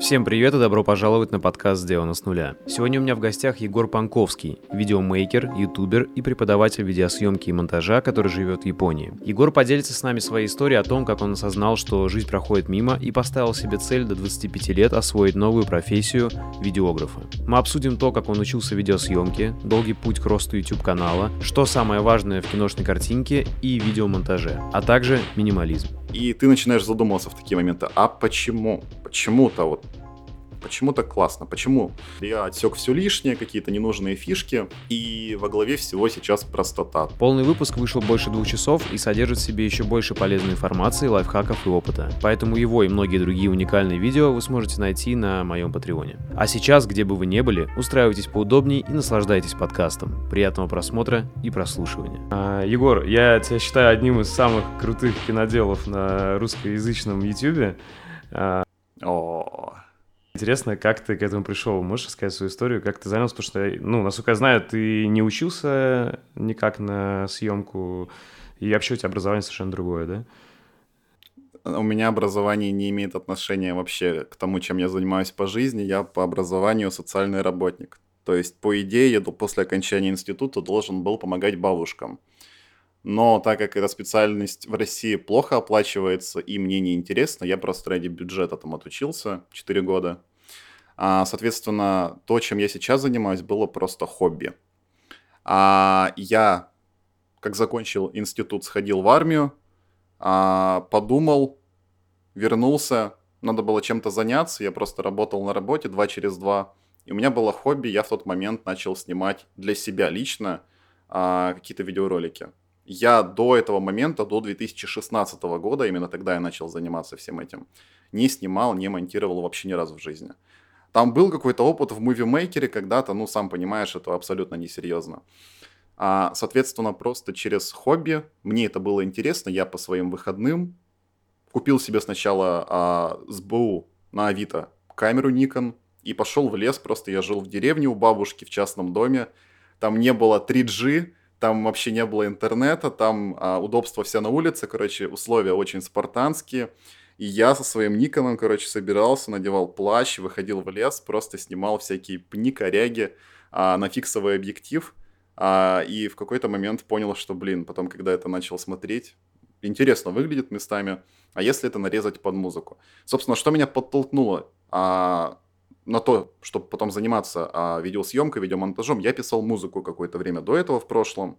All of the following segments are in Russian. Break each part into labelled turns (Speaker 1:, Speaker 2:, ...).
Speaker 1: Всем привет и добро пожаловать на подкаст «Сделано с нуля». Сегодня у меня в гостях Егор Панковский, видеомейкер, ютубер и преподаватель видеосъемки и монтажа, который живет в Японии. Егор поделится с нами своей историей о том, как он осознал, что жизнь проходит мимо и поставил себе цель до 25 лет освоить новую профессию видеографа. Мы обсудим то, как он учился видеосъемке, долгий путь к росту YouTube-канала, что самое важное в киношной картинке и видеомонтаже, а также минимализм.
Speaker 2: И ты начинаешь задумываться в такие моменты, а почему? Почему-то вот Почему так классно? Почему? Я отсек все лишнее, какие-то ненужные фишки, и во главе всего сейчас простота.
Speaker 1: Полный выпуск вышел больше двух часов и содержит в себе еще больше полезной информации, лайфхаков и опыта. Поэтому его и многие другие уникальные видео вы сможете найти на моем патреоне. А сейчас, где бы вы ни были, устраивайтесь поудобнее и наслаждайтесь подкастом. Приятного просмотра и прослушивания. А, Егор, я тебя считаю одним из самых крутых киноделов на русскоязычном YouTube.
Speaker 2: А... О,
Speaker 1: Интересно, как ты к этому пришел? Можешь рассказать свою историю, как ты занялся? Потому что, ну, насколько я знаю, ты не учился никак на съемку, и вообще у тебя образование совершенно другое, да?
Speaker 2: У меня образование не имеет отношения вообще к тому, чем я занимаюсь по жизни. Я по образованию социальный работник. То есть, по идее, я после окончания института должен был помогать бабушкам. Но так как эта специальность в России плохо оплачивается и мне не интересно, я просто ради бюджета там отучился 4 года. А, соответственно, то, чем я сейчас занимаюсь, было просто хобби. А, я, как закончил институт, сходил в армию, а, подумал, вернулся, надо было чем-то заняться, я просто работал на работе два через два. И у меня было хобби, я в тот момент начал снимать для себя лично а, какие-то видеоролики я до этого момента, до 2016 года, именно тогда я начал заниматься всем этим, не снимал, не монтировал вообще ни разу в жизни. Там был какой-то опыт в мувимейкере когда-то, ну, сам понимаешь, это абсолютно несерьезно. А, соответственно, просто через хобби, мне это было интересно, я по своим выходным купил себе сначала а, СБУ на Авито камеру Nikon и пошел в лес, просто я жил в деревне у бабушки в частном доме, там не было 3G, там вообще не было интернета, там а, удобства все на улице, короче, условия очень спартанские. И я со своим Никоном, короче, собирался, надевал плащ, выходил в лес, просто снимал всякие пни, коряги а, на фиксовый объектив. А, и в какой-то момент понял, что, блин, потом, когда это начал смотреть, интересно выглядит местами, а если это нарезать под музыку? Собственно, что меня подтолкнуло а, на то, чтобы потом заниматься а, видеосъемкой, видеомонтажом, я писал музыку какое-то время до этого в прошлом,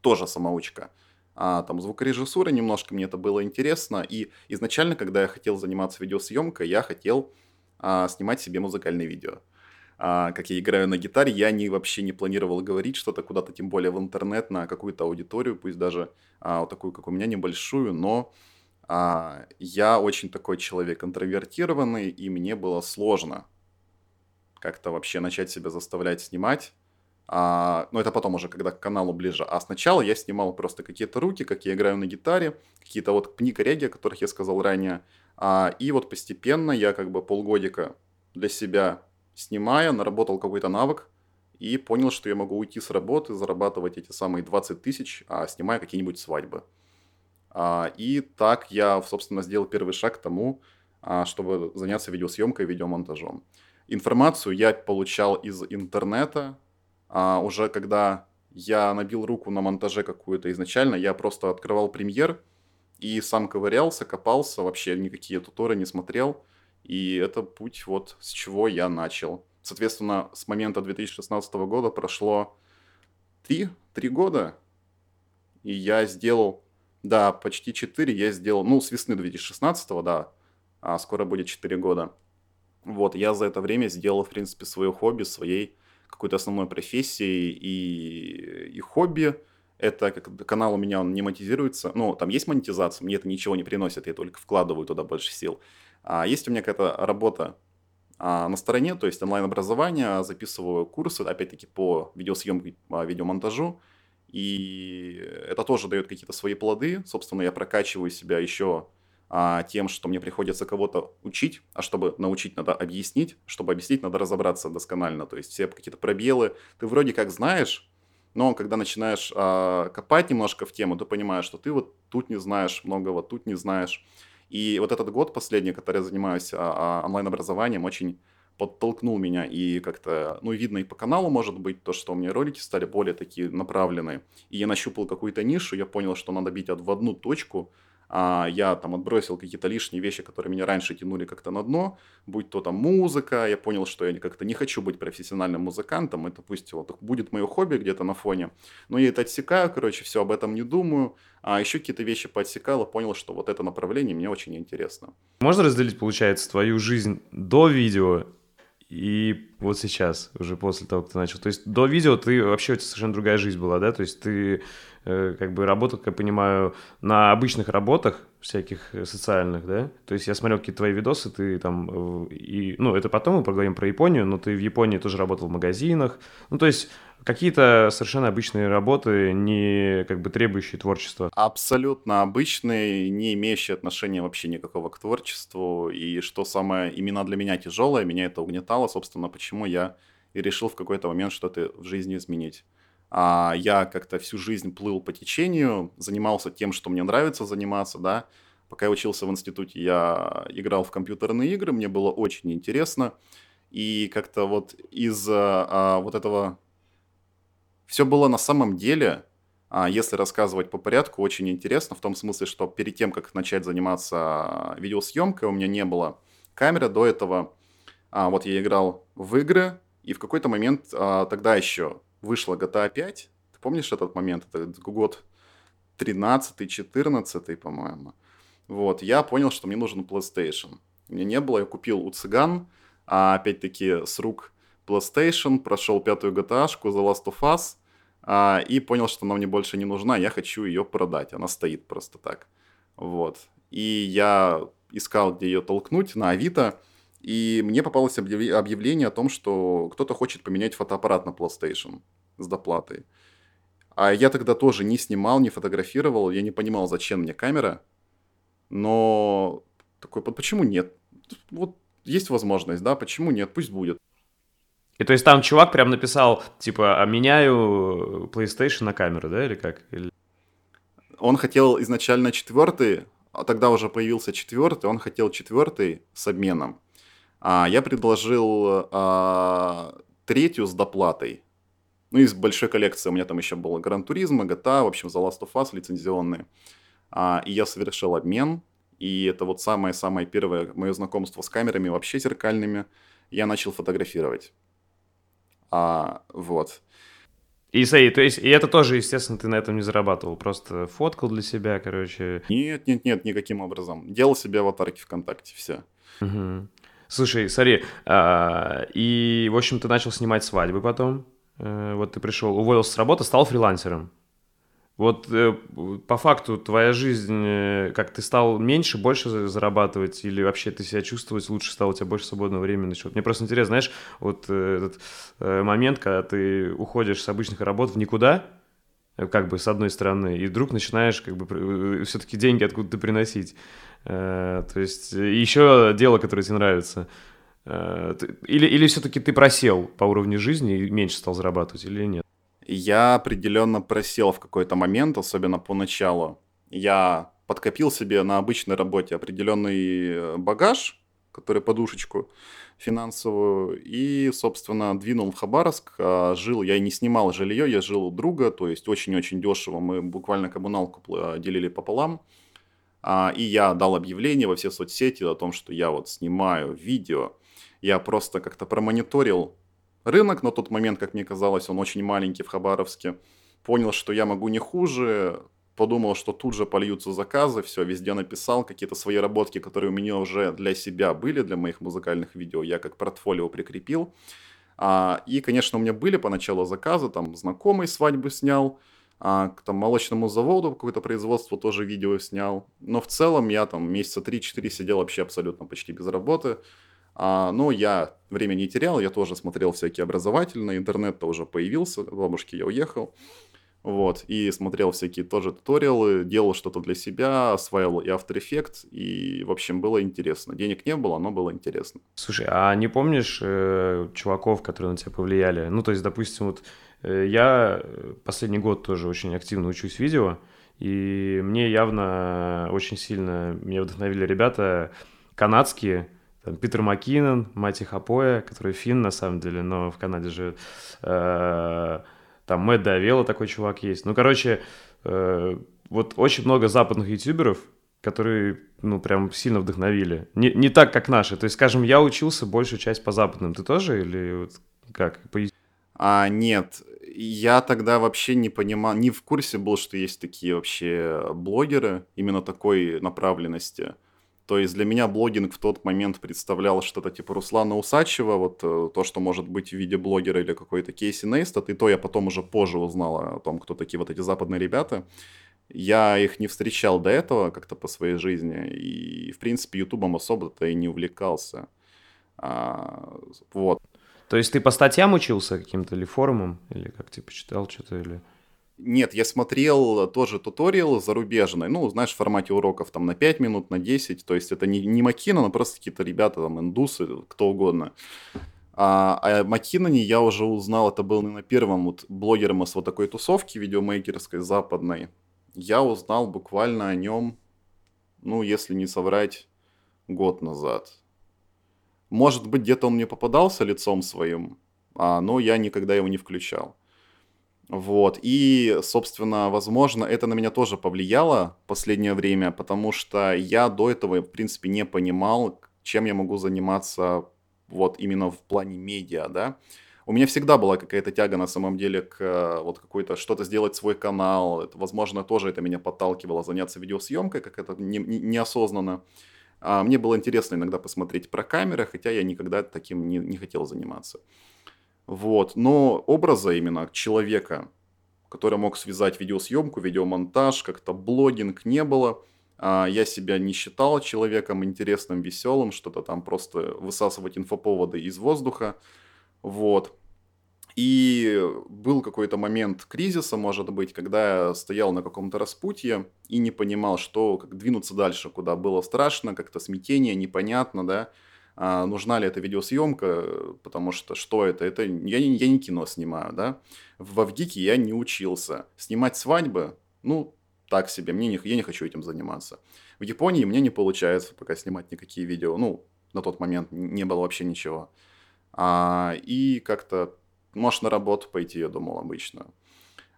Speaker 2: тоже самоучка. А, там звукорежиссура немножко, мне это было интересно. И изначально, когда я хотел заниматься видеосъемкой, я хотел а, снимать себе музыкальные видео. А, как я играю на гитаре, я не, вообще не планировал говорить что-то куда-то, тем более в интернет, на какую-то аудиторию, пусть даже а, вот такую, как у меня, небольшую, но а, я очень такой человек интровертированный, и мне было сложно как-то вообще начать себя заставлять снимать. А, но это потом уже, когда к каналу ближе. А сначала я снимал просто какие-то руки, как я играю на гитаре, какие-то вот пни-кореги, о которых я сказал ранее. А, и вот постепенно я как бы полгодика для себя снимая, наработал какой-то навык и понял, что я могу уйти с работы, зарабатывать эти самые 20 тысяч, а снимая какие-нибудь свадьбы. А, и так я, собственно, сделал первый шаг к тому, а, чтобы заняться видеосъемкой, видеомонтажом. Информацию я получал из интернета. А уже когда я набил руку на монтаже какую-то изначально, я просто открывал премьер и сам ковырялся, копался, вообще никакие туторы не смотрел. И это путь вот с чего я начал. Соответственно, с момента 2016 года прошло три, три года, и я сделал, да, почти четыре я сделал, ну, с весны 2016, да, а скоро будет четыре года. Вот, я за это время сделал, в принципе, свое хобби, своей какой-то основной профессией и, и хобби. Это как канал у меня он не монетизируется. Ну, там есть монетизация, мне это ничего не приносит, я только вкладываю туда больше сил. А есть у меня какая-то работа а, на стороне, то есть онлайн-образование, записываю курсы, опять-таки, по видеосъемке, по видеомонтажу. И это тоже дает какие-то свои плоды. Собственно, я прокачиваю себя еще а, тем, что мне приходится кого-то учить, а чтобы научить, надо объяснить, чтобы объяснить, надо разобраться досконально, то есть все какие-то пробелы ты вроде как знаешь, но когда начинаешь а, копать немножко в тему, ты понимаешь, что ты вот тут не знаешь многого, тут не знаешь. И вот этот год последний, который я занимаюсь а, а, онлайн-образованием, очень подтолкнул меня и как-то, ну, видно и по каналу, может быть, то, что у меня ролики стали более такие направленные. И я нащупал какую-то нишу, я понял, что надо бить в одну точку, я там отбросил какие-то лишние вещи, которые меня раньше тянули как-то на дно, будь то там музыка, я понял, что я как-то не хочу быть профессиональным музыкантом, это пусть вот будет мое хобби где-то на фоне, но я это отсекаю, короче, все об этом не думаю, а еще какие-то вещи поотсекал и понял, что вот это направление мне очень интересно.
Speaker 1: Можно разделить, получается, твою жизнь до видео и вот сейчас, уже после того, как ты начал. То есть до видео ты вообще у тебя совершенно другая жизнь была, да? То есть ты как бы работал, как я понимаю, на обычных работах всяких э, социальных, да? То есть я смотрел какие-то твои видосы, ты там... Э, и, ну, это потом мы поговорим про Японию, но ты в Японии тоже работал в магазинах. Ну, то есть какие-то совершенно обычные работы, не как бы требующие творчества.
Speaker 2: Абсолютно обычные, не имеющие отношения вообще никакого к творчеству. И что самое именно для меня тяжелое, меня это угнетало, собственно, почему я и решил в какой-то момент что-то в жизни изменить. А я как-то всю жизнь плыл по течению, занимался тем, что мне нравится заниматься, да. Пока я учился в институте, я играл в компьютерные игры, мне было очень интересно. И как-то вот из а, вот этого все было на самом деле, а, если рассказывать по порядку, очень интересно, в том смысле, что перед тем, как начать заниматься видеосъемкой, у меня не было камеры до этого. А, вот я играл в игры, и в какой-то момент а, тогда еще вышла GTA 5. Ты помнишь этот момент? Это год 13-14, по-моему. Вот, я понял, что мне нужен PlayStation. Мне не было, я купил у цыган, а опять-таки с рук PlayStation, прошел пятую GTA, The Last of Us, а, и понял, что она мне больше не нужна, я хочу ее продать, она стоит просто так. Вот. И я искал, где ее толкнуть на Авито, и мне попалось объявление о том, что кто-то хочет поменять фотоаппарат на PlayStation с доплатой. А я тогда тоже не снимал, не фотографировал, я не понимал, зачем мне камера. Но такой, почему нет? Вот есть возможность, да, почему нет, пусть будет.
Speaker 1: И то есть там чувак прям написал, типа, а меняю PlayStation на камеру, да, или как? Или...
Speaker 2: Он хотел изначально четвертый, а тогда уже появился четвертый, он хотел четвертый с обменом. А я предложил а, третью с доплатой. Ну, из большой коллекции у меня там еще было Гран Туризма, GTA, в общем, The Last of Us лицензионные. А, и я совершил обмен, и это вот самое-самое первое мое знакомство с камерами вообще зеркальными. Я начал фотографировать. А, вот.
Speaker 1: И, смотри, то есть, и это тоже, естественно, ты на этом не зарабатывал, просто фоткал для себя, короче.
Speaker 2: Нет, нет, нет, никаким образом. Делал себе аватарки ВКонтакте, все.
Speaker 1: Угу. Слушай, смотри, а, и, в общем, ты начал снимать свадьбы потом. А, вот ты пришел, уволился с работы, стал фрилансером. Вот э, по факту твоя жизнь, э, как ты стал меньше, больше зарабатывать, или вообще ты себя чувствовать лучше стал, у тебя больше свободного времени начал? Мне просто интересно, знаешь, вот этот момент, когда ты уходишь с обычных работ в никуда, как бы с одной стороны, и вдруг начинаешь как бы все-таки деньги откуда-то приносить. То есть еще дело, которое тебе нравится. Или, или все-таки ты просел по уровню жизни и меньше стал зарабатывать, или нет?
Speaker 2: я определенно просел в какой-то момент, особенно поначалу. Я подкопил себе на обычной работе определенный э, багаж, который подушечку финансовую, и, собственно, двинул в Хабаровск. А жил, я не снимал жилье, я жил у друга, то есть очень-очень дешево. Мы буквально коммуналку делили пополам. А, и я дал объявление во все соцсети о том, что я вот снимаю видео. Я просто как-то промониторил рынок на тот момент, как мне казалось, он очень маленький в Хабаровске. Понял, что я могу не хуже, подумал, что тут же польются заказы, все, везде написал какие-то свои работки, которые у меня уже для себя были, для моих музыкальных видео, я как портфолио прикрепил. А, и, конечно, у меня были поначалу заказы, там, знакомый свадьбы снял, а, к там, молочному заводу какое-то производство тоже видео снял. Но в целом я там месяца 3-4 сидел вообще абсолютно почти без работы. А, но я время не терял, я тоже смотрел всякие образовательные, интернет-то уже появился, бабушки я уехал. Вот, и смотрел всякие тоже туториалы, делал что-то для себя, осваивал и After Effects, и, в общем, было интересно. Денег не было, но было интересно.
Speaker 1: Слушай, а не помнишь э, чуваков, которые на тебя повлияли? Ну, то есть, допустим, вот э, я последний год тоже очень активно учусь видео, И мне явно очень сильно меня вдохновили ребята канадские, там, Питер Маккинон, Мати Хапоя, который фин на самом деле, но в Канаде живет. Э, там Мэтт Давела такой чувак есть. Ну, короче, э, вот очень много западных ютуберов, которые, ну, прям сильно вдохновили. Не, не так, как наши. То есть, скажем, я учился большую часть по западным. Ты тоже или вот как? По...
Speaker 2: А, нет, я тогда вообще не понимал, не в курсе был, что есть такие вообще блогеры именно такой направленности. То есть для меня блогинг в тот момент представлял что-то типа Руслана Усачева, вот э, то, что может быть в виде блогера или какой-то Кейси Нейстат, и то я потом уже позже узнал о том, кто такие вот эти западные ребята. Я их не встречал до этого как-то по своей жизни, и, в принципе, ютубом особо-то и не увлекался. А, вот.
Speaker 1: То есть ты по статьям учился каким-то или форумам, или как типа читал что-то, или...
Speaker 2: Нет, я смотрел тоже туториал зарубежный, ну, знаешь, в формате уроков там на 5 минут, на 10, то есть это не, не Макина, но просто какие-то ребята, там, индусы, кто угодно. А, а Маккиноне я уже узнал, это был на первом вот блогером с вот такой тусовки видеомейкерской западной. Я узнал буквально о нем, ну, если не соврать, год назад. Может быть, где-то он мне попадался лицом своим, а, но я никогда его не включал. Вот. И, собственно, возможно, это на меня тоже повлияло в последнее время, потому что я до этого, в принципе, не понимал, чем я могу заниматься вот именно в плане медиа, да. У меня всегда была какая-то тяга на самом деле к э, вот какой-то что-то сделать свой канал. Это, возможно, тоже это меня подталкивало заняться видеосъемкой, как это не, не, неосознанно. А мне было интересно иногда посмотреть про камеры, хотя я никогда таким не, не хотел заниматься. Вот. Но образа именно человека, который мог связать видеосъемку, видеомонтаж, как-то блогинг не было. А, я себя не считал человеком интересным, веселым, что-то там просто высасывать инфоповоды из воздуха. Вот. И был какой-то момент кризиса, может быть, когда я стоял на каком-то распутье и не понимал, что, как двинуться дальше, куда было страшно, как-то смятение, непонятно, да а нужна ли эта видеосъемка, потому что что это? Это я, не я не кино снимаю, да. В Авгике я не учился. Снимать свадьбы, ну, так себе, мне не, я не хочу этим заниматься. В Японии мне не получается пока снимать никакие видео, ну, на тот момент не было вообще ничего. А, и как-то, может, на работу пойти, я думал обычно.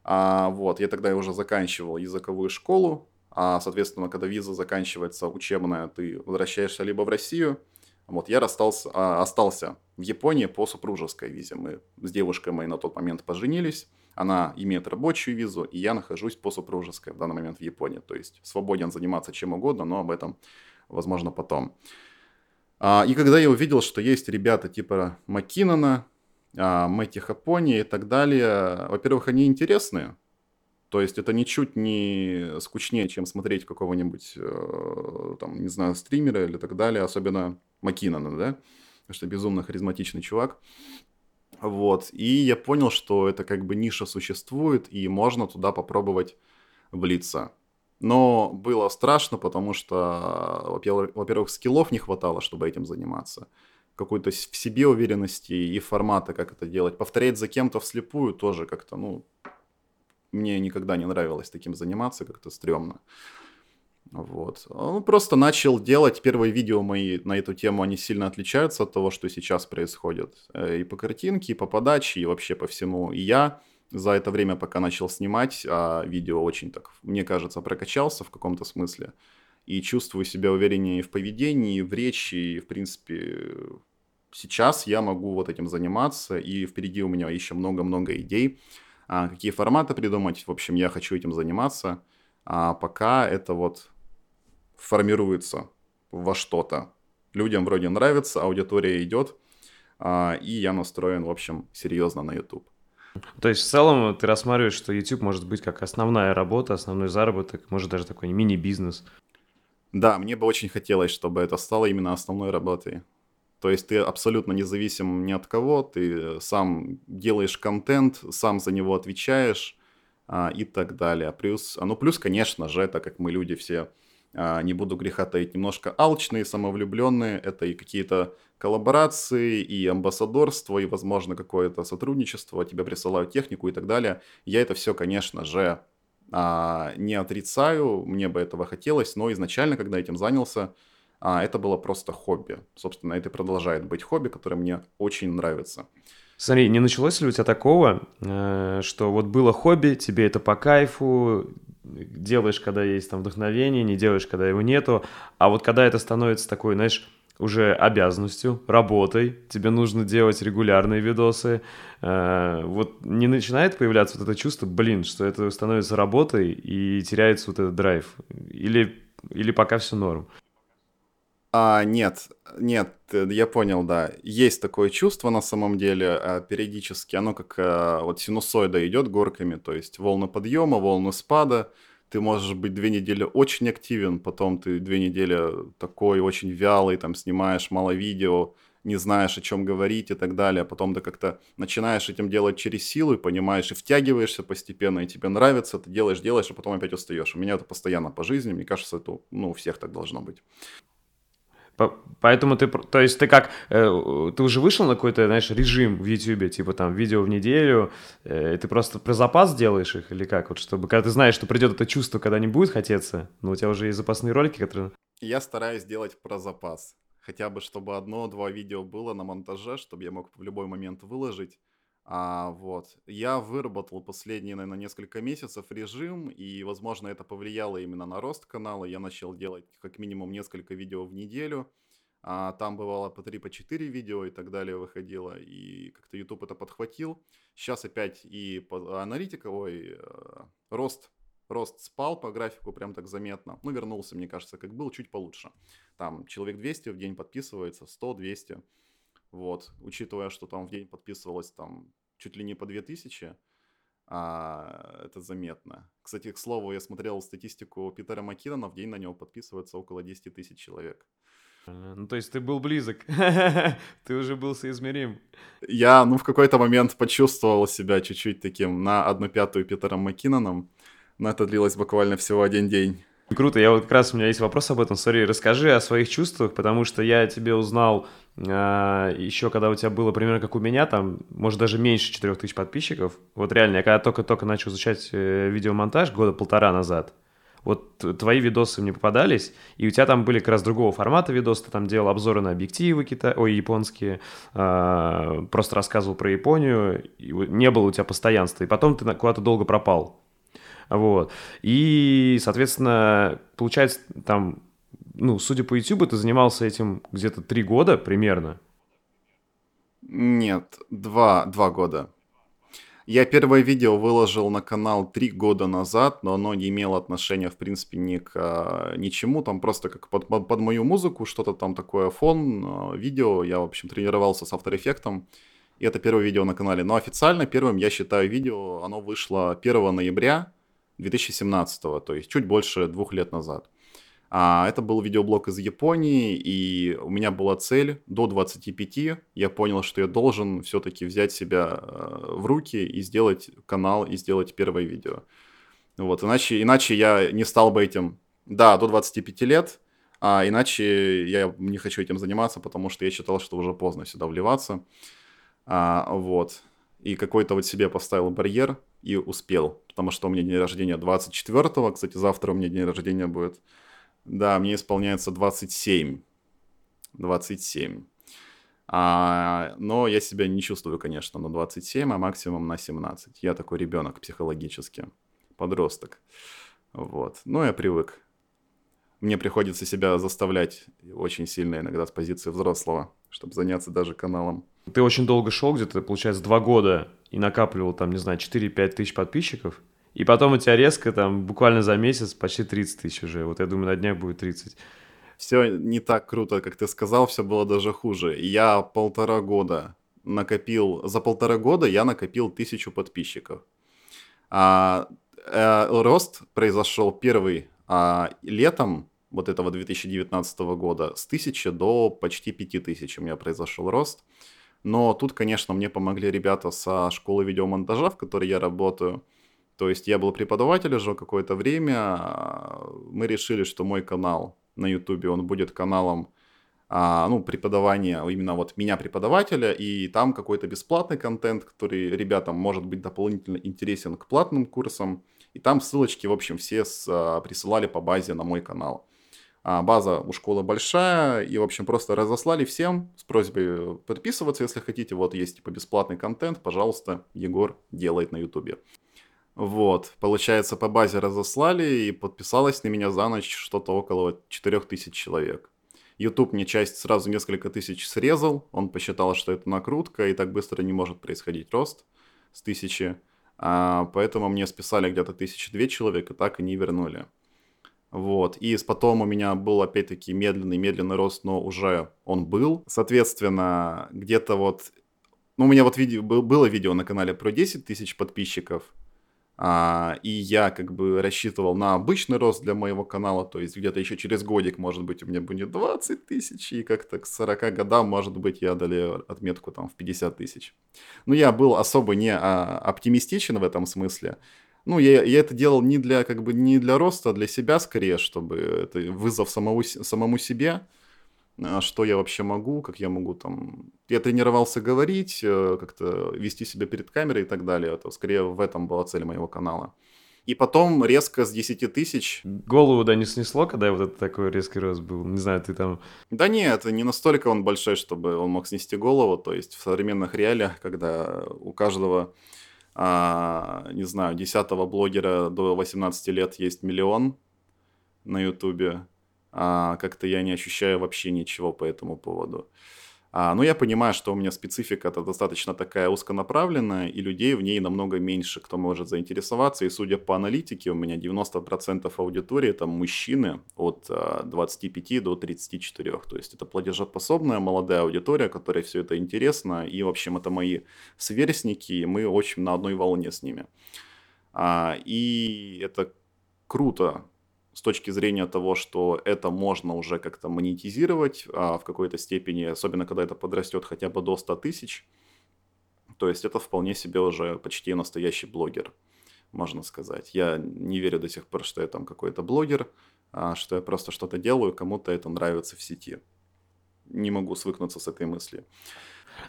Speaker 2: А, вот, я тогда уже заканчивал языковую школу, а, соответственно, когда виза заканчивается учебная, ты возвращаешься либо в Россию, вот, я расстался, а, остался в Японии по супружеской визе. Мы с девушкой моей на тот момент поженились. Она имеет рабочую визу, и я нахожусь по супружеской в данный момент в Японии. То есть свободен заниматься чем угодно, но об этом, возможно, потом. А, и когда я увидел, что есть ребята типа Маккинона, а, Мэтти Хапони и так далее, во-первых, они интересные. То есть это ничуть не скучнее, чем смотреть какого-нибудь, э, там, не знаю, стримера или так далее, особенно Маккинона, да, потому что безумно харизматичный чувак. Вот, и я понял, что это как бы ниша существует, и можно туда попробовать влиться. Но было страшно, потому что, во-первых, скиллов не хватало, чтобы этим заниматься. Какой-то в себе уверенности и формата, как это делать. Повторять за кем-то вслепую тоже как-то, ну, мне никогда не нравилось таким заниматься, как-то стрёмно. Вот. Он просто начал делать первые видео мои на эту тему, они сильно отличаются от того, что сейчас происходит. Э, и по картинке, и по подаче, и вообще по всему. И я за это время, пока начал снимать, а видео очень так, мне кажется, прокачался в каком-то смысле. И чувствую себя увереннее в поведении, в речи, и, в принципе, сейчас я могу вот этим заниматься, и впереди у меня еще много-много идей, какие форматы придумать. В общем, я хочу этим заниматься. А пока это вот формируется во что-то. Людям вроде нравится, аудитория идет, а, и я настроен, в общем, серьезно на YouTube.
Speaker 1: То есть в целом ты рассматриваешь, что YouTube может быть как основная работа, основной заработок, может даже такой мини-бизнес.
Speaker 2: Да, мне бы очень хотелось, чтобы это стало именно основной работой. То есть ты абсолютно независим ни от кого, ты сам делаешь контент, сам за него отвечаешь а, и так далее. Плюс, а, ну плюс, конечно же, это как мы люди все а, не буду греха таить, немножко алчные, самовлюбленные. Это и какие-то коллаборации, и амбассадорство, и, возможно, какое-то сотрудничество. Тебе присылают технику и так далее. Я это все, конечно же, А, не отрицаю, мне бы этого хотелось, но изначально, когда этим занялся, а, это было просто хобби. Собственно, это продолжает быть хобби, которое мне очень нравится.
Speaker 1: Смотри, не началось ли у тебя такого, э, что вот было хобби, тебе это по кайфу, делаешь, когда есть там вдохновение, не делаешь, когда его нету, а вот когда это становится такой, знаешь, уже обязанностью, работой, тебе нужно делать регулярные видосы, э, вот не начинает появляться вот это чувство, блин, что это становится работой и теряется вот этот драйв, или, или пока все норм?
Speaker 2: А, нет, нет, я понял, да. Есть такое чувство на самом деле, а, периодически. Оно как а, вот синусоида идет горками, то есть волны подъема, волны спада. Ты можешь быть две недели очень активен, потом ты две недели такой очень вялый, там снимаешь мало видео, не знаешь, о чем говорить и так далее. Потом ты как-то начинаешь этим делать через силу и понимаешь, и втягиваешься постепенно, и тебе нравится, ты делаешь, делаешь, а потом опять устаешь. У меня это постоянно по жизни, мне кажется, это ну, у всех так должно быть.
Speaker 1: Поэтому ты, то есть ты как, э, ты уже вышел на какой-то, знаешь, режим в YouTube, типа там видео в неделю, э, ты просто про запас делаешь их или как, вот чтобы, когда ты знаешь, что придет это чувство, когда не будет хотеться, но у тебя уже есть запасные ролики, которые...
Speaker 2: Я стараюсь делать про запас, хотя бы чтобы одно-два видео было на монтаже, чтобы я мог в любой момент выложить, а, вот. Я выработал последние, наверное, несколько месяцев режим, и, возможно, это повлияло именно на рост канала. Я начал делать как минимум несколько видео в неделю. А, там бывало по 3, по 4 видео и так далее выходило, и как-то YouTube это подхватил. Сейчас опять и аналитика, ой, э, рост рост спал по графику прям так заметно. Ну, вернулся, мне кажется, как был, чуть получше. Там человек 200 в день подписывается, 100, 200. Вот, учитывая, что там в день подписывалось там чуть ли не по 2000, а, это заметно. Кстати, к слову, я смотрел статистику Питера Маккинона, в день на него подписывается около 10 тысяч человек.
Speaker 1: Ну, то есть ты был близок, ты уже был соизмерим.
Speaker 2: Я, ну, в какой-то момент почувствовал себя чуть-чуть таким на одну пятую Питером Маккиноном, но это длилось буквально всего один день.
Speaker 1: Круто, я вот как раз у меня есть вопрос об этом. Сори, расскажи о своих чувствах, потому что я тебе узнал а, еще, когда у тебя было примерно как у меня, там, может, даже меньше 4000 подписчиков. Вот реально, я когда только-только начал изучать э, видеомонтаж года полтора назад, вот твои видосы мне попадались, и у тебя там были как раз другого формата видосы, ты там делал обзоры на объективы кита... ой, японские, э, просто рассказывал про Японию, и не было у тебя постоянства, и потом ты куда-то долго пропал. Вот. И, соответственно, получается, там, ну, судя по YouTube, ты занимался этим где-то три года примерно.
Speaker 2: Нет, два, два года. Я первое видео выложил на канал три года назад, но оно не имело отношения, в принципе, ни к а, ничему. Там просто как под, под, мою музыку, что-то там такое, фон, а, видео. Я, в общем, тренировался с After Effects. И это первое видео на канале. Но официально первым, я считаю, видео, оно вышло 1 ноября 2017, то есть чуть больше двух лет назад. А, это был видеоблог из Японии, и у меня была цель до 25. Я понял, что я должен все-таки взять себя э, в руки и сделать канал, и сделать первое видео. Вот, иначе, иначе я не стал бы этим, да, до 25 лет, а иначе я не хочу этим заниматься, потому что я считал, что уже поздно сюда вливаться. А, вот. И какой-то вот себе поставил барьер, и успел, потому что у меня день рождения 24-го, кстати, завтра у меня день рождения будет. Да, мне исполняется 27. 27. А, но я себя не чувствую, конечно, на 27, а максимум на 17. Я такой ребенок психологически, подросток. Вот. Но я привык. Мне приходится себя заставлять очень сильно иногда с позиции взрослого, чтобы заняться даже каналом.
Speaker 1: Ты очень долго шел, где-то, получается, два года и накапливал там, не знаю, 4-5 тысяч подписчиков, и потом у тебя резко там буквально за месяц почти 30 тысяч уже. Вот я думаю, на днях будет 30.
Speaker 2: Все не так круто, как ты сказал, все было даже хуже. Я полтора года накопил, за полтора года я накопил тысячу подписчиков. А, э, рост произошел первый а, летом вот этого 2019 года с 1000 до почти 5000 у меня произошел рост. Но тут, конечно, мне помогли ребята со школы видеомонтажа, в которой я работаю. То есть я был преподавателем уже какое-то время. Мы решили, что мой канал на YouTube, он будет каналом а, ну, преподавания, именно вот меня преподавателя, и там какой-то бесплатный контент, который ребятам может быть дополнительно интересен к платным курсам, И там ссылочки, в общем, все с, а, присылали по базе на мой канал. А база у школы большая, и, в общем, просто разослали всем с просьбой подписываться, если хотите. Вот есть типа бесплатный контент, пожалуйста, Егор делает на ютубе. Вот, получается, по базе разослали, и подписалось на меня за ночь что-то около 4000 человек. YouTube мне часть сразу несколько тысяч срезал, он посчитал, что это накрутка, и так быстро не может происходить рост с тысячи. А, поэтому мне списали где-то тысячи две человек, и так и не вернули. Вот. И потом у меня был опять-таки медленный-медленный рост, но уже он был. Соответственно, где-то вот... Ну, у меня вот видео, было видео на канале про 10 тысяч подписчиков. А, и я как бы рассчитывал на обычный рост для моего канала, то есть где-то еще через годик, может быть, у меня будет 20 тысяч, и как-то к 40 годам, может быть, я одолею отметку там в 50 тысяч. Но я был особо не а, оптимистичен в этом смысле. Ну, я, я это делал не для, как бы, не для роста, а для себя скорее, чтобы это вызов самому, самому себе, а что я вообще могу, как я могу там... Я тренировался говорить, э, как-то вести себя перед камерой и так далее. Это скорее в этом была цель моего канала. И потом резко с 10 тысяч...
Speaker 1: Голову, да, не снесло, когда вот этот такой резкий рост был? Не знаю, ты там...
Speaker 2: Да нет, не настолько он большой, чтобы он мог снести голову. То есть в современных реалиях, когда у каждого а, не знаю, 10 блогера до 18 лет есть миллион на ютубе, а, как-то я не ощущаю вообще ничего по этому поводу. А, но я понимаю, что у меня специфика это достаточно такая узконаправленная, и людей в ней намного меньше, кто может заинтересоваться. И судя по аналитике, у меня 90% аудитории это мужчины от 25 а, до 34. То есть это платежеспособная молодая аудитория, которой все это интересно. И, в общем, это мои сверстники, и мы очень на одной волне с ними. А, и это круто, с точки зрения того, что это можно уже как-то монетизировать а, в какой-то степени, особенно когда это подрастет хотя бы до 100 тысяч. То есть это вполне себе уже почти настоящий блогер, можно сказать. Я не верю до сих пор, что я там какой-то блогер, а, что я просто что-то делаю, кому-то это нравится в сети. Не могу свыкнуться с этой мыслью.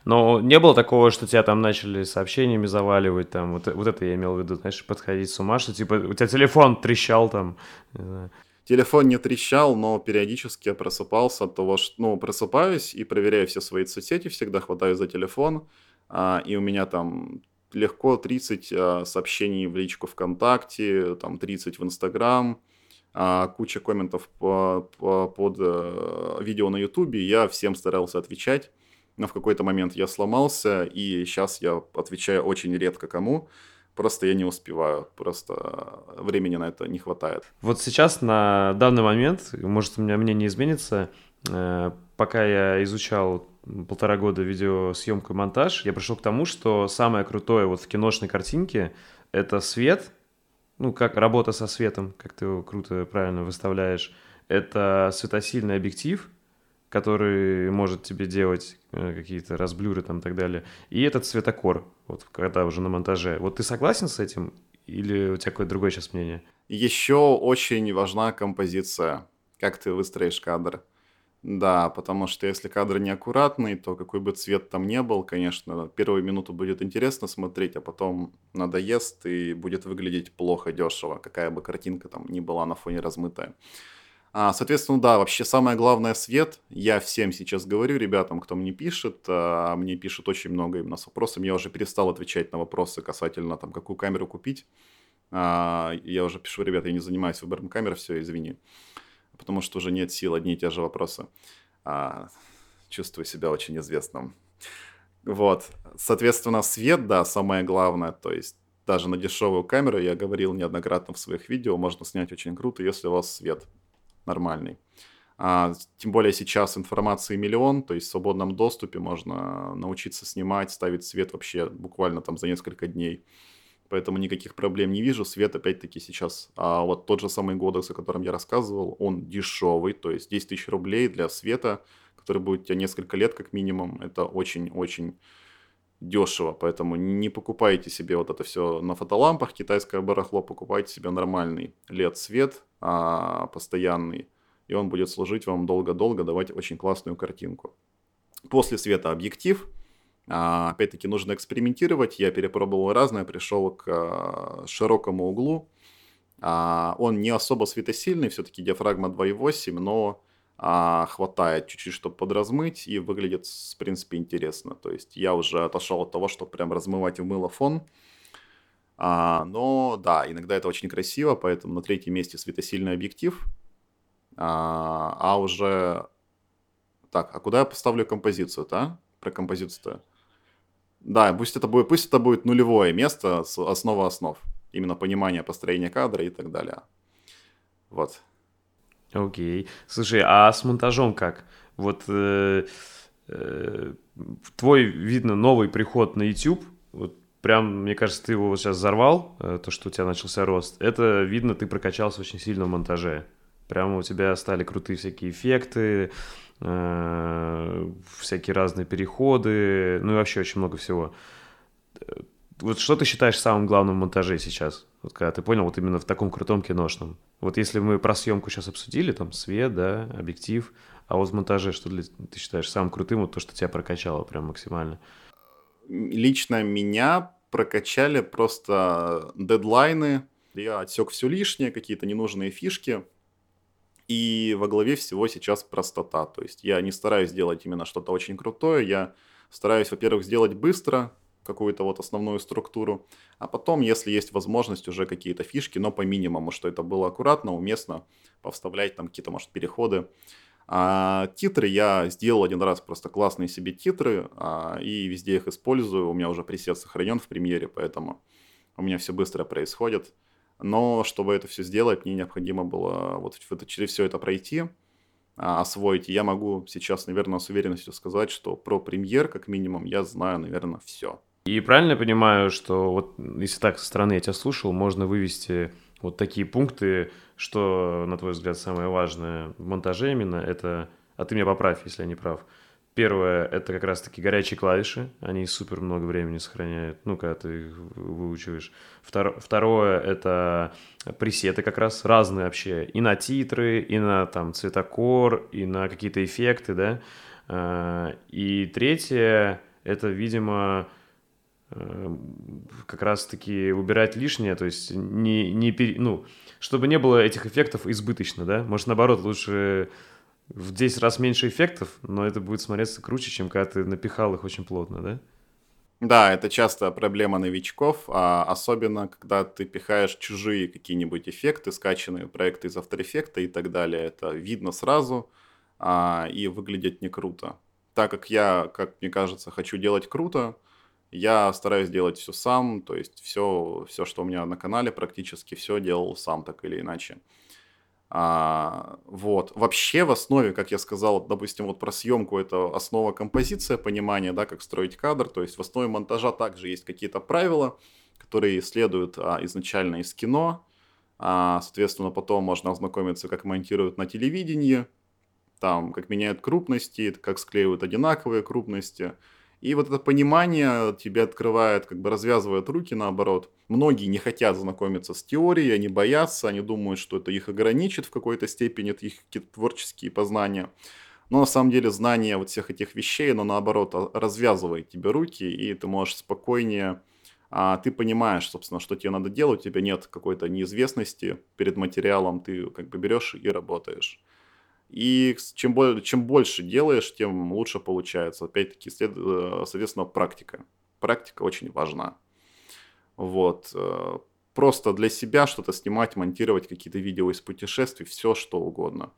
Speaker 1: Но не было такого, что тебя там начали сообщениями заваливать, там, вот, вот это я имел в виду, знаешь, подходить с ума, что типа у тебя телефон трещал там, не знаю.
Speaker 2: Телефон не трещал, но периодически я просыпался от того, что, ну, просыпаюсь и проверяю все свои соцсети, всегда хватаю за телефон, а, и у меня там легко 30 а, сообщений в личку ВКонтакте, там 30 в Инстаграм, а, куча комментов по, по, под а, видео на Ютубе, я всем старался отвечать но в какой-то момент я сломался, и сейчас я отвечаю очень редко кому, просто я не успеваю, просто времени на это не хватает.
Speaker 1: Вот сейчас на данный момент, может у меня мнение не изменится, э, пока я изучал полтора года видеосъемку и монтаж, я пришел к тому, что самое крутое вот в киношной картинке — это свет, ну, как работа со светом, как ты его круто, правильно выставляешь, это светосильный объектив — который может тебе делать э, какие-то разблюры там и так далее. И этот цветокор, вот когда уже на монтаже. Вот ты согласен с этим или у тебя какое-то другое сейчас мнение?
Speaker 2: Еще очень важна композиция, как ты выстроишь кадр. Да, потому что если кадр неаккуратный, то какой бы цвет там не был, конечно, первую минуту будет интересно смотреть, а потом надоест и будет выглядеть плохо, дешево, какая бы картинка там ни была на фоне размытая. А, соответственно, да, вообще самое главное свет. Я всем сейчас говорю, ребятам, кто мне пишет, а мне пишут очень много именно с вопросами. Я уже перестал отвечать на вопросы касательно там, какую камеру купить. А, я уже пишу, ребята, я не занимаюсь выбором камеры, все, извини. Потому что уже нет сил, одни и те же вопросы. А, чувствую себя очень известным. Вот. Соответственно, свет, да, самое главное. То есть даже на дешевую камеру, я говорил неоднократно в своих видео, можно снять очень круто, если у вас свет нормальный. А, тем более сейчас информации миллион, то есть в свободном доступе можно научиться снимать, ставить свет вообще буквально там за несколько дней. Поэтому никаких проблем не вижу. Свет опять-таки сейчас, а вот тот же самый Godox, о котором я рассказывал, он дешевый, то есть 10 тысяч рублей для света, который будет у тебя несколько лет как минимум, это очень-очень дешево, поэтому не покупайте себе вот это все на фотолампах, китайское барахло, покупайте себе нормальный LED-свет, а, постоянный, и он будет служить вам долго-долго, давать очень классную картинку. После света объектив, а, опять-таки нужно экспериментировать, я перепробовал разное, пришел к а, широкому углу, А, он не особо светосильный, все-таки диафрагма 2.8, но а, хватает чуть-чуть, чтобы подразмыть, и выглядит, в принципе, интересно. То есть я уже отошел от того, чтобы прям размывать в мыло фон. А, но да, иногда это очень красиво, поэтому на третьем месте светосильный объектив. А, а уже... Так, а куда я поставлю композицию-то, Про композицию-то. Да, пусть это будет, пусть это будет нулевое место, основа основ. Именно понимание построения кадра и так далее. Вот.
Speaker 1: Окей. Слушай, а с монтажом как? Вот э, э, твой, видно, новый приход на YouTube, вот прям, мне кажется, ты его вот сейчас взорвал, э, то, что у тебя начался рост. Это видно, ты прокачался очень сильно в монтаже. Прямо у тебя стали крутые всякие эффекты, э, всякие разные переходы, ну и вообще очень много всего. Вот что ты считаешь самым главным в монтаже сейчас? Вот когда ты понял, вот именно в таком крутом киношном. Вот если мы про съемку сейчас обсудили, там свет, да, объектив, а вот в монтаже что для, ты считаешь самым крутым, вот то, что тебя прокачало прям максимально?
Speaker 2: Лично меня прокачали просто дедлайны. Я отсек все лишнее, какие-то ненужные фишки. И во главе всего сейчас простота. То есть я не стараюсь делать именно что-то очень крутое. Я стараюсь, во-первых, сделать быстро, какую-то вот основную структуру, а потом, если есть возможность, уже какие-то фишки, но по минимуму, что это было аккуратно, уместно, повставлять там какие-то, может, переходы. А титры я сделал один раз просто классные себе титры, а, и везде их использую. У меня уже пресет сохранен в премьере, поэтому у меня все быстро происходит. Но чтобы это все сделать, мне необходимо было вот это, через все это пройти, а, освоить. И я могу сейчас, наверное, с уверенностью сказать, что про премьер, как минимум, я знаю, наверное, все.
Speaker 1: И правильно я понимаю, что вот если так со стороны я тебя слушал, можно вывести вот такие пункты, что, на твой взгляд, самое важное в монтаже именно, это, а ты меня поправь, если я не прав, Первое — это как раз-таки горячие клавиши. Они супер много времени сохраняют, ну, когда ты их выучиваешь. Втор... Второе — это пресеты как раз разные вообще. И на титры, и на там цветокор, и на какие-то эффекты, да. А, и третье — это, видимо, как раз-таки убирать лишнее, то есть не, не пере, ну, чтобы не было этих эффектов избыточно, да? Может, наоборот, лучше в 10 раз меньше эффектов, но это будет смотреться круче, чем когда ты напихал их очень плотно, да?
Speaker 2: Да, это часто проблема новичков, а особенно когда ты пихаешь чужие какие-нибудь эффекты, скачанные проекты из After Effects и так далее. Это видно сразу а, и выглядит не круто. Так как я, как мне кажется, хочу делать круто, я стараюсь делать все сам, то есть все, все, что у меня на канале, практически все делал сам, так или иначе. А, вот. Вообще в основе, как я сказал, допустим, вот про съемку это основа композиция, понимание, да, как строить кадр. То есть в основе монтажа также есть какие-то правила, которые следуют а, изначально из кино. А, соответственно, потом можно ознакомиться, как монтируют на телевидении, там, как меняют крупности, как склеивают одинаковые крупности – и вот это понимание тебе открывает, как бы развязывает руки наоборот. Многие не хотят знакомиться с теорией, они боятся, они думают, что это их ограничит в какой-то степени, это их какие-то творческие познания. Но на самом деле знание вот всех этих вещей, оно наоборот а, развязывает тебе руки, и ты можешь спокойнее а ты понимаешь, собственно, что тебе надо делать, у тебя нет какой-то неизвестности перед материалом, ты как бы берешь и работаешь. И чем, более, чем больше делаешь, тем лучше получается. Опять-таки, след, э, соответственно, практика. Практика очень важна. Вот. Э, просто для себя что-то снимать, монтировать какие-то видео из путешествий, все что угодно.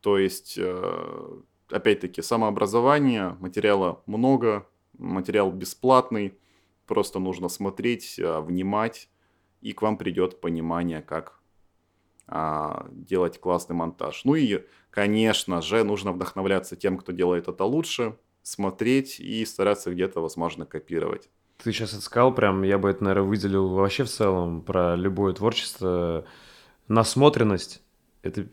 Speaker 2: То есть, э, опять-таки, самообразование, материала много, материал бесплатный, просто нужно смотреть, внимать, и к вам придет понимание, как делать классный монтаж. Ну и, конечно же, нужно вдохновляться тем, кто делает это лучше, смотреть и стараться где-то, возможно, копировать.
Speaker 1: Ты сейчас это сказал, прям я бы это, наверное, выделил вообще в целом про любое творчество. Насмотренность это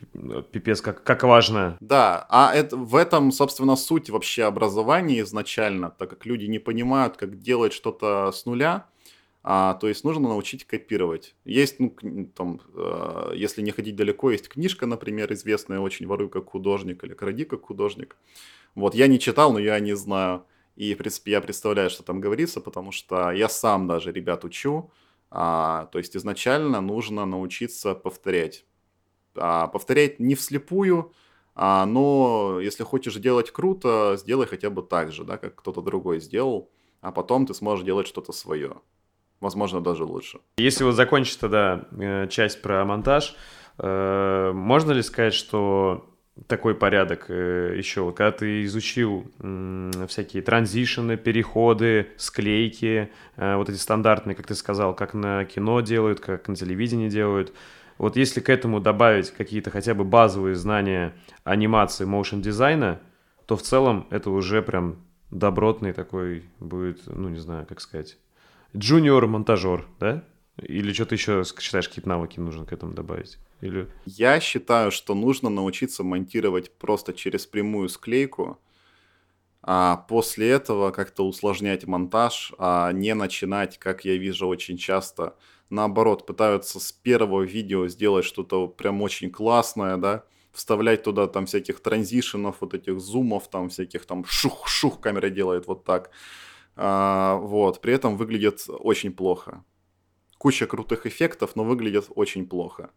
Speaker 1: пипец как, как важно.
Speaker 2: Да, а это, в этом, собственно, суть вообще образования изначально, так как люди не понимают, как делать что-то с нуля, а, то есть нужно научить копировать. Есть, ну, там, э, если не ходить далеко, есть книжка, например, известная очень «Воруй как художник» или «Кради как художник». Вот, я не читал, но я не знаю. И, в принципе, я представляю, что там говорится, потому что я сам даже ребят учу, А, то есть изначально нужно научиться повторять. А, повторять не вслепую, а, но если хочешь делать круто, сделай хотя бы так же, да, как кто-то другой сделал, а потом ты сможешь делать что-то свое. Возможно, даже лучше.
Speaker 1: Если вот закончить тогда э, часть про монтаж, э, можно ли сказать, что такой порядок э, еще, когда ты изучил всякие транзишены, переходы, склейки, вот эти стандартные, как ты сказал, как на кино делают, как на телевидении делают, вот если к этому добавить какие-то хотя бы базовые знания анимации, моушен дизайна, то в целом это уже прям добротный такой будет, ну не знаю, как сказать, джуниор-монтажер, да? Или что-то еще считаешь, какие-то навыки нужно к этому добавить? Или...
Speaker 2: Я считаю, что нужно научиться монтировать просто через прямую склейку, а после этого как-то усложнять монтаж, а не начинать, как я вижу очень часто, наоборот, пытаются с первого видео сделать что-то прям очень классное, да, вставлять туда там всяких транзишенов, вот этих зумов, там всяких там шух-шух камера делает вот так. А, вот, при этом выглядит очень плохо. Куча крутых эффектов, но выглядит очень плохо.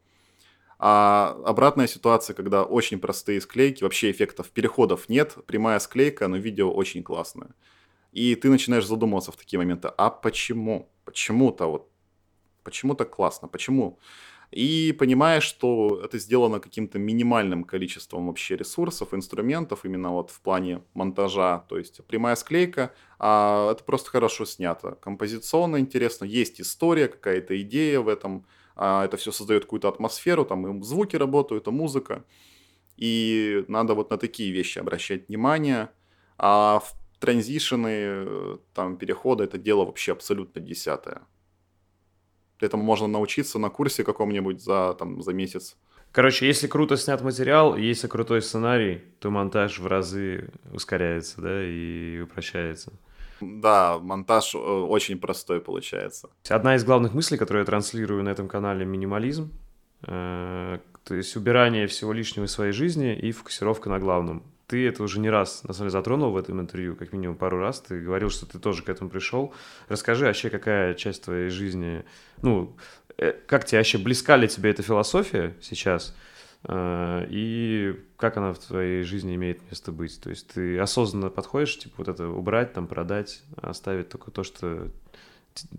Speaker 2: А обратная ситуация, когда очень простые склейки, вообще эффектов, переходов нет, прямая склейка, но видео очень классное. И ты начинаешь задумываться в такие моменты, а почему? Почему-то вот Почему так классно? Почему? И понимаешь, что это сделано каким-то минимальным количеством вообще ресурсов, инструментов, именно вот в плане монтажа, то есть прямая склейка, а это просто хорошо снято. Композиционно интересно, есть история, какая-то идея в этом, а это все создает какую-то атмосферу, там и звуки работают, и музыка. И надо вот на такие вещи обращать внимание. А в транзишены, э, там, переходы, это дело вообще абсолютно десятое. Этому можно научиться на курсе каком-нибудь за, там, за месяц.
Speaker 1: Короче, если круто снят материал, если крутой сценарий, то монтаж в разы ускоряется, да, и упрощается.
Speaker 2: Да, монтаж э, очень простой получается.
Speaker 1: Одна из главных мыслей, которую я транслирую на этом канале, минимализм. Э, то есть убирание всего лишнего из своей жизни и фокусировка на главном ты это уже не раз, на самом деле, затронул в этом интервью, как минимум пару раз. Ты говорил, что ты тоже к этому пришел. Расскажи вообще, какая часть твоей жизни, ну, э, как тебе вообще близка ли тебе эта философия сейчас? Э, и как она в твоей жизни имеет место быть? То есть ты осознанно подходишь, типа, вот это убрать, там, продать, оставить только то, что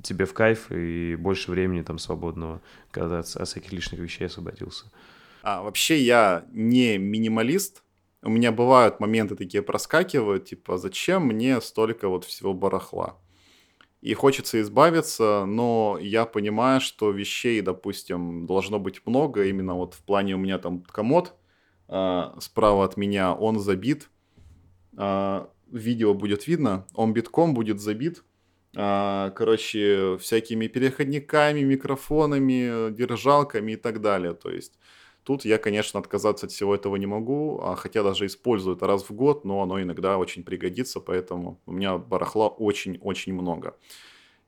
Speaker 1: тебе в кайф и больше времени там свободного, когда от, от всяких лишних вещей освободился.
Speaker 2: А, вообще я не минималист, у меня бывают моменты такие проскакивают, типа, зачем мне столько вот всего барахла? И хочется избавиться, но я понимаю, что вещей, допустим, должно быть много. Именно вот в плане у меня там комод э, справа от меня, он забит. Э, видео будет видно, он битком будет забит. Э, короче, всякими переходниками, микрофонами, держалками и так далее. То есть Тут я, конечно, отказаться от всего этого не могу, а хотя даже использую это раз в год, но оно иногда очень пригодится, поэтому у меня барахла очень-очень много.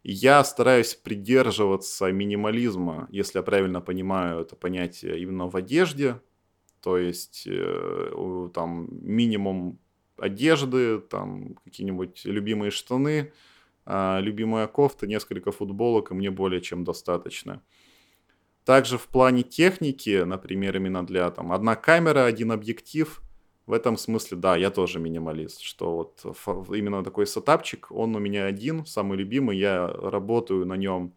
Speaker 2: Я стараюсь придерживаться минимализма, если я правильно понимаю это понятие, именно в одежде. То есть э, там минимум одежды, там какие-нибудь любимые штаны, э, любимая кофта, несколько футболок, и мне более чем достаточно. Также в плане техники, например, именно для там одна камера, один объектив, в этом смысле, да, я тоже минималист, что вот именно такой сетапчик, он у меня один, самый любимый, я работаю на нем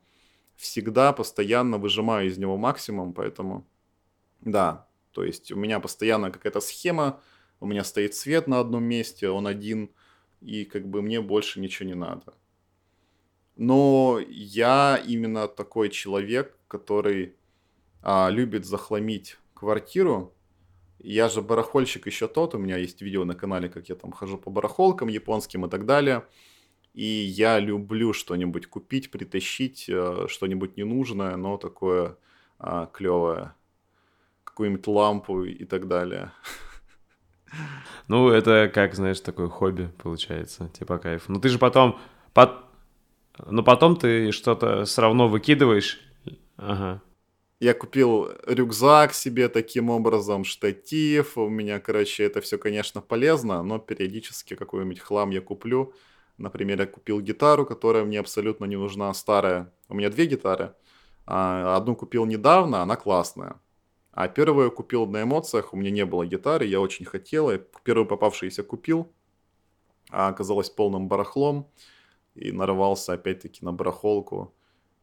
Speaker 2: всегда, постоянно выжимаю из него максимум, поэтому, да, то есть у меня постоянно какая-то схема, у меня стоит свет на одном месте, он один, и как бы мне больше ничего не надо. Но я именно такой человек, который а, любит захламить квартиру. Я же барахольщик еще тот, у меня есть видео на канале, как я там хожу по барахолкам японским и так далее. И я люблю что-нибудь купить, притащить, э, что-нибудь ненужное, но такое а, клевое. Какую-нибудь лампу и так далее.
Speaker 1: Ну, это как, знаешь, такое хобби получается, типа кайф. Ну, ты же потом... Под... Но потом ты что-то все равно выкидываешь. Ага.
Speaker 2: Я купил рюкзак себе таким образом, штатив. У меня, короче, это все, конечно, полезно, но периодически какой-нибудь хлам я куплю. Например, я купил гитару, которая мне абсолютно не нужна, старая. У меня две гитары. А, одну купил недавно, она классная. А первую я купил на эмоциях, у меня не было гитары, я очень хотел. Я первую попавшуюся купил, а оказалась полным барахлом. И нарвался опять-таки на барахолку.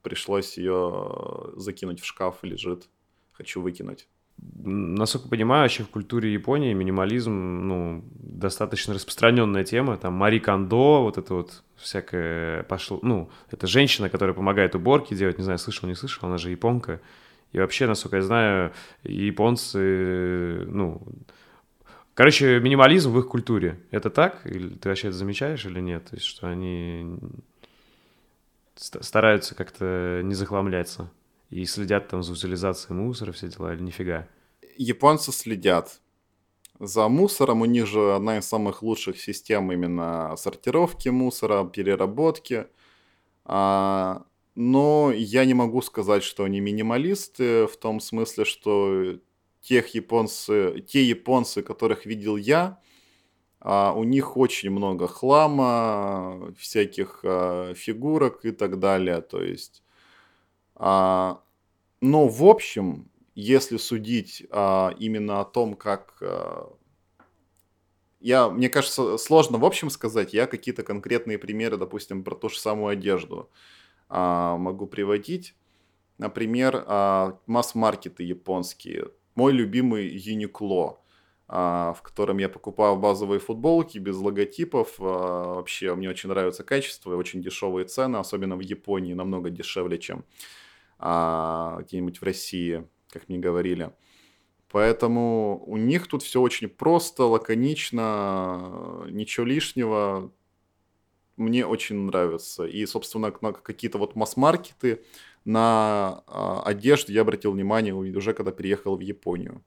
Speaker 2: Пришлось ее закинуть в шкаф, лежит. Хочу выкинуть.
Speaker 1: Насколько понимаю, вообще в культуре Японии минимализм, ну, достаточно распространенная тема. Там Мари Кондо, вот это вот всякое пошло. Ну, это женщина, которая помогает уборки делать. Не знаю, слышал, не слышал, она же японка. И вообще, насколько я знаю, японцы, ну... Короче, минимализм в их культуре. Это так? Или ты вообще это замечаешь или нет? То есть, что они стараются как-то не захламляться и следят там за утилизацией мусора, все дела, или нифига?
Speaker 2: Японцы следят. За мусором у них же одна из самых лучших систем именно сортировки мусора, переработки. А, но я не могу сказать, что они минималисты в том смысле, что тех японцы, те японцы, которых видел я, у них очень много хлама, всяких а, фигурок и так далее. То есть, а, но в общем, если судить а, именно о том, как а, я, мне кажется, сложно в общем сказать. Я какие-то конкретные примеры, допустим, про ту же самую одежду а, могу приводить. Например, а, масс-маркеты японские. Мой любимый Uniqlo, а, в котором я покупаю базовые футболки без логотипов. А, вообще, мне очень нравится качество и очень дешевые цены, особенно в Японии, намного дешевле, чем а, где-нибудь в России, как мне говорили. Поэтому у них тут все очень просто, лаконично, ничего лишнего мне очень нравится. И, собственно, на какие-то вот масс-маркеты, на а, одежду я обратил внимание уже когда переехал в Японию.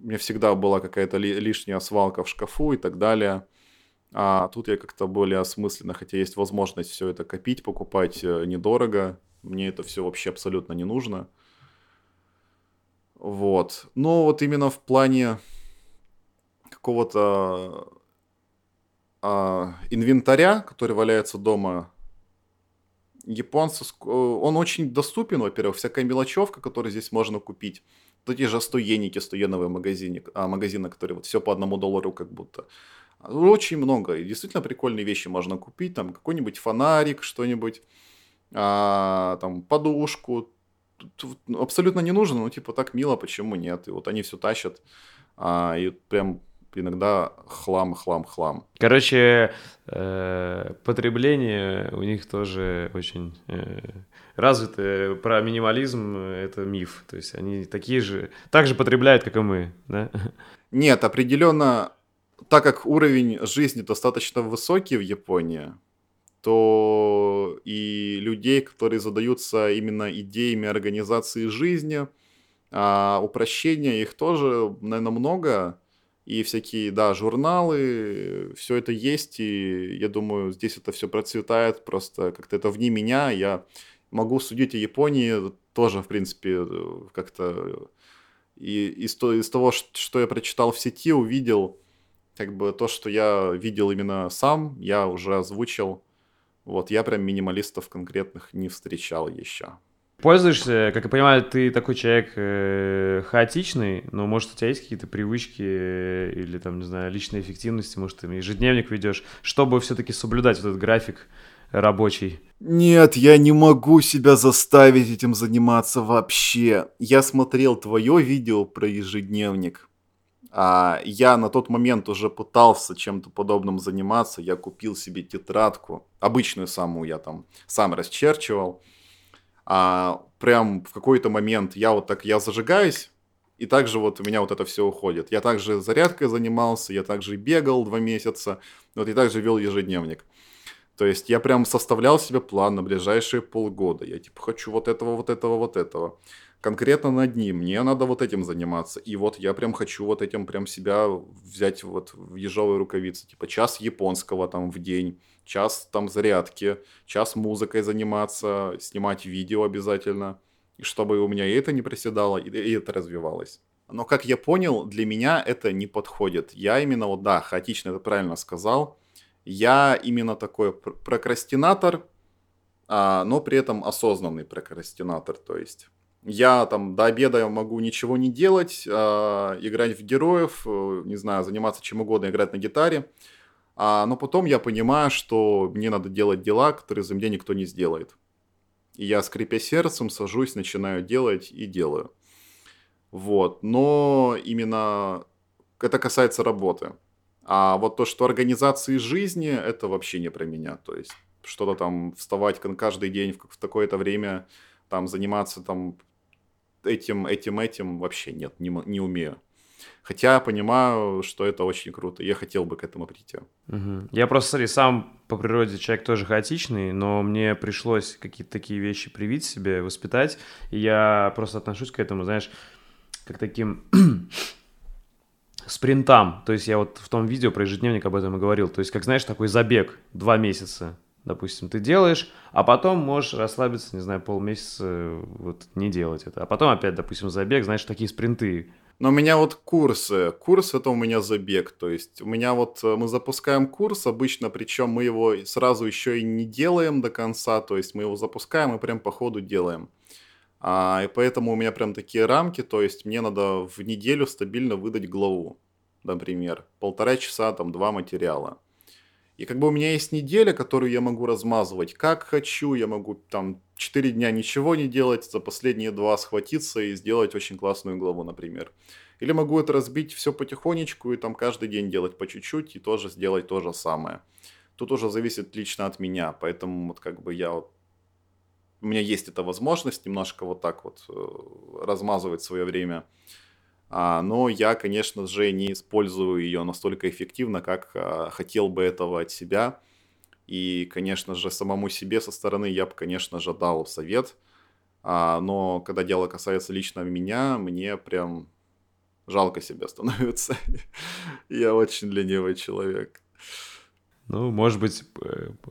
Speaker 2: Меня всегда была какая-то ли, лишняя свалка в шкафу и так далее. А тут я как-то более осмысленно, хотя есть возможность все это копить, покупать э, недорого. Мне это все вообще абсолютно не нужно. Вот. Но вот именно в плане какого-то а, инвентаря, который валяется дома, японцы, он очень доступен, во-первых, всякая мелочевка, которую здесь можно купить. Вот эти же 100 еники, 100 йеновые магазины, а, магазины, которые вот все по одному доллару как будто. Очень много. И действительно прикольные вещи можно купить. Там какой-нибудь фонарик, что-нибудь, а, там подушку. Тут абсолютно не нужно, но типа так мило, почему нет? И вот они все тащат. А, и прям иногда хлам, хлам, хлам.
Speaker 1: Короче, э, потребление у них тоже очень э, развитое. Про минимализм это миф. То есть они такие же, так же потребляют, как и мы, да?
Speaker 2: Нет, определенно, так как уровень жизни достаточно высокий в Японии, то и людей, которые задаются именно идеями организации жизни, а упрощения их тоже, наверное, много и всякие, да, журналы, все это есть, и я думаю, здесь это все процветает, просто как-то это вне меня, я могу судить о Японии тоже, в принципе, как-то и из, из того, что я прочитал в сети, увидел, как бы то, что я видел именно сам, я уже озвучил. Вот, я прям минималистов конкретных не встречал еще.
Speaker 1: Пользуешься, как я понимаю, ты такой человек э, хаотичный, но может у тебя есть какие-то привычки э, или там, не знаю, личной эффективности, может ты ежедневник ведешь, чтобы все-таки соблюдать вот этот график рабочий?
Speaker 2: Нет, я не могу себя заставить этим заниматься вообще. Я смотрел твое видео про ежедневник. А я на тот момент уже пытался чем-то подобным заниматься. Я купил себе тетрадку, обычную самую я там сам расчерчивал а, прям в какой-то момент я вот так, я зажигаюсь, и также вот у меня вот это все уходит. Я также зарядкой занимался, я также бегал два месяца, вот и также вел ежедневник. То есть я прям составлял себе план на ближайшие полгода. Я типа хочу вот этого, вот этого, вот этого. Конкретно над ним. Мне надо вот этим заниматься. И вот я прям хочу вот этим прям себя взять вот в ежовые рукавицы. Типа час японского там в день час там зарядки, час музыкой заниматься, снимать видео обязательно, и чтобы у меня и это не проседало, и, и это развивалось. Но, как я понял, для меня это не подходит. Я именно, вот да, хаотично это правильно сказал. Я именно такой прокрастинатор, а, но при этом осознанный прокрастинатор, то есть я там до обеда могу ничего не делать, а, играть в героев, э, не знаю, заниматься чем угодно, играть на гитаре, а, но потом я понимаю, что мне надо делать дела, которые за меня никто не сделает. И я, скрипя сердцем, сажусь, начинаю делать и делаю. Вот. Но именно это касается работы. А вот то, что организации жизни, это вообще не про меня. То есть что-то там вставать каждый день в, такое-то время, там заниматься там этим, этим, этим вообще нет, не, не умею. Хотя понимаю, что это очень круто. Я хотел бы к этому прийти.
Speaker 1: Угу. Я просто, смотри, сам по природе человек тоже хаотичный, но мне пришлось какие-то такие вещи привить себе, воспитать. И я просто отношусь к этому, знаешь, как таким спринтам. То есть я вот в том видео про ежедневник об этом и говорил. То есть, как знаешь, такой забег два месяца допустим, ты делаешь, а потом можешь расслабиться, не знаю, полмесяца вот не делать это. А потом опять, допустим, забег, знаешь, такие спринты.
Speaker 2: Но у меня вот курсы. Курс это у меня забег. То есть у меня вот э, мы запускаем курс обычно, причем мы его сразу еще и не делаем до конца. То есть мы его запускаем и прям по ходу делаем. А, и поэтому у меня прям такие рамки. То есть мне надо в неделю стабильно выдать главу. Например, полтора часа, там, два материала. И как бы у меня есть неделя, которую я могу размазывать как хочу, я могу там 4 дня ничего не делать, за последние два схватиться и сделать очень классную главу, например. Или могу это разбить все потихонечку и там каждый день делать по чуть-чуть и тоже сделать то же самое. Тут уже зависит лично от меня, поэтому вот как бы я вот у меня есть эта возможность немножко вот так вот э, размазывать свое время. А, но я, конечно же, не использую ее настолько эффективно, как а, хотел бы этого от себя. И, конечно же, самому себе со стороны я бы, конечно же, дал совет. А, но когда дело касается лично меня, мне прям жалко себя становится. я очень ленивый человек.
Speaker 1: Ну, может быть,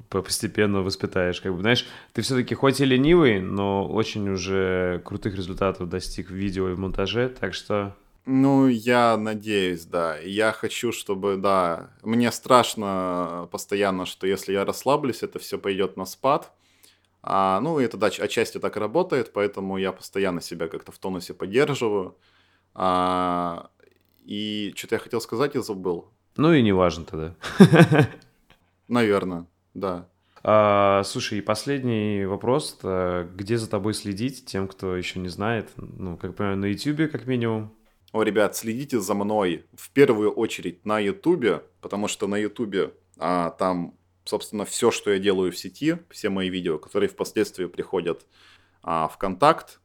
Speaker 1: постепенно воспитаешь. Как бы, знаешь, ты все-таки хоть и ленивый, но очень уже крутых результатов достиг в видео и в монтаже, так что
Speaker 2: ну, я надеюсь, да. Я хочу, чтобы, да, мне страшно постоянно, что если я расслаблюсь, это все пойдет на спад. А, ну, это да, отчасти так работает, поэтому я постоянно себя как-то в тонусе поддерживаю. А, и что-то я хотел сказать и забыл.
Speaker 1: Ну и не важно тогда.
Speaker 2: Наверное, да.
Speaker 1: А, слушай, и последний вопрос. Где за тобой следить тем, кто еще не знает? Ну, как понимаю, на YouTube как минимум.
Speaker 2: О, ребят, следите за мной в первую очередь на Ютубе, потому что на Ютубе а, там, собственно, все, что я делаю в сети, все мои видео, которые впоследствии приходят а, в контакт.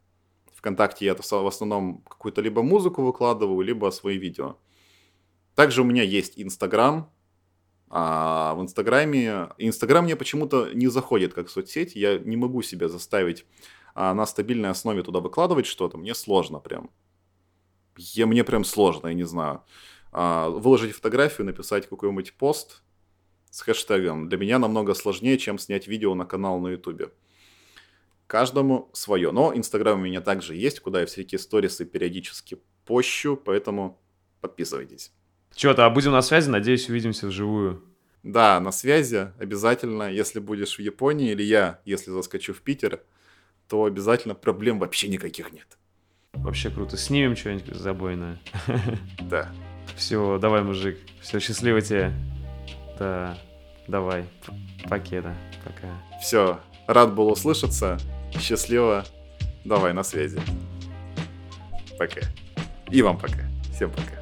Speaker 2: Вконтакте я в основном какую-то либо музыку выкладываю, либо свои видео. Также у меня есть Инстаграм. А в Инстаграме... Инстаграм мне почему-то не заходит как соцсеть. Я не могу себя заставить а, на стабильной основе туда выкладывать что-то. Мне сложно прям я, мне прям сложно, я не знаю. А, выложить фотографию, написать какой-нибудь пост с хэштегом для меня намного сложнее, чем снять видео на канал на ютубе. Каждому свое. Но Инстаграм у меня также есть, куда я всякие сторисы периодически пощу, поэтому подписывайтесь.
Speaker 1: Чё-то, а будем на связи, надеюсь, увидимся вживую.
Speaker 2: Да, на связи обязательно. Если будешь в Японии или я, если заскочу в Питер, то обязательно проблем вообще никаких нет.
Speaker 1: Вообще круто. Снимем что-нибудь забойное.
Speaker 2: Да.
Speaker 1: Все, давай, мужик. Все, счастливо тебе. Да, давай. Покеда. Пока.
Speaker 2: Все, рад был услышаться. Счастливо. Давай, на связи. Пока. И вам пока. Всем пока.